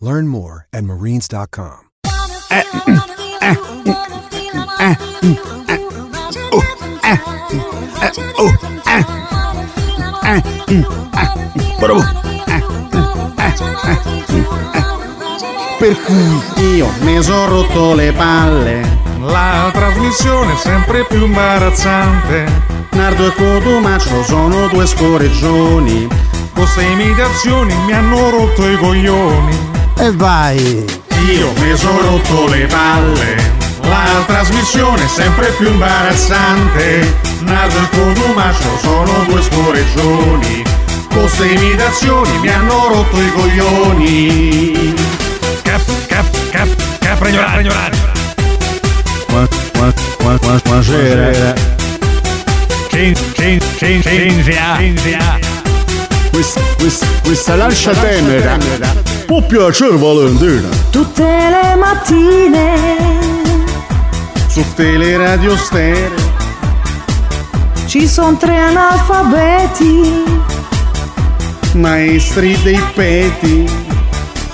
Learn more at marines.com. Per cui io mi sono rotto le palle. La trasmissione è sempre più imbarazzante. Nardo e Cotumaccio sono due scoreggioni. Queste imitazioni mi hanno rotto i coglioni. E vai! Io mi sono rotto le palle. La trasmissione è sempre più imbarazzante. Nardo e Cotumaccio sono due scoreggioni. Queste imitazioni mi hanno rotto i coglioni. Cap, cap, cap, capra ignorante. Buonasera. Cin, cin, cin, cinzia, cinzia. Questa, questa, questa lancia tenera può piacere Valentina. Tutte le mattine Su teleradio stereo. ci sono tre analfabeti. Maestri dei peti.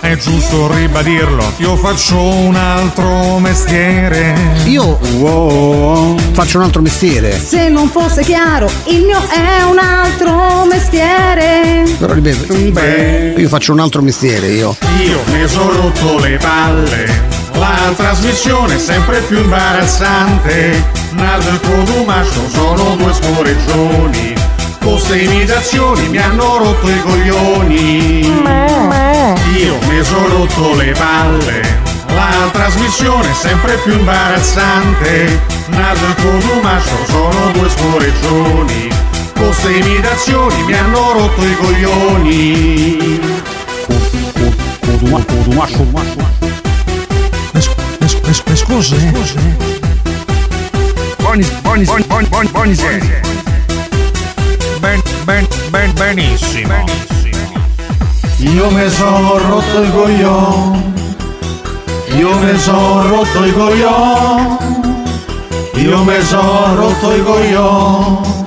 È giusto ribadirlo, io faccio un altro mestiere. Io Wow. faccio un altro mestiere. Se non fosse chiaro, il mio è un altro mestiere. Però ripeto, Beh. io faccio un altro mestiere, io. Io mi sono rotto le palle, la trasmissione è sempre più imbarazzante. Nardo e Cotumaccio sono due scoreggioni, queste imitazioni mi hanno rotto i coglioni. Io mi sono rotto le palle, la trasmissione è sempre più imbarazzante. Nardo e Cotumaccio sono due scoreggioni, queste imitazioni mi hanno rotto i coglioni. Mi scusi? Buoni, buoni, buoni, buoni, buoni, Ben, ben, ben, benissimo. Io mi sono rotto i coglioni, io mi sono rotto i coglioni, io mi sono rotto i coglioni,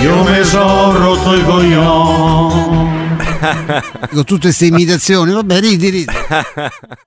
io mi sono rotto i coglioni. Con tutte queste imitazioni, vabbè, ridi, ridi.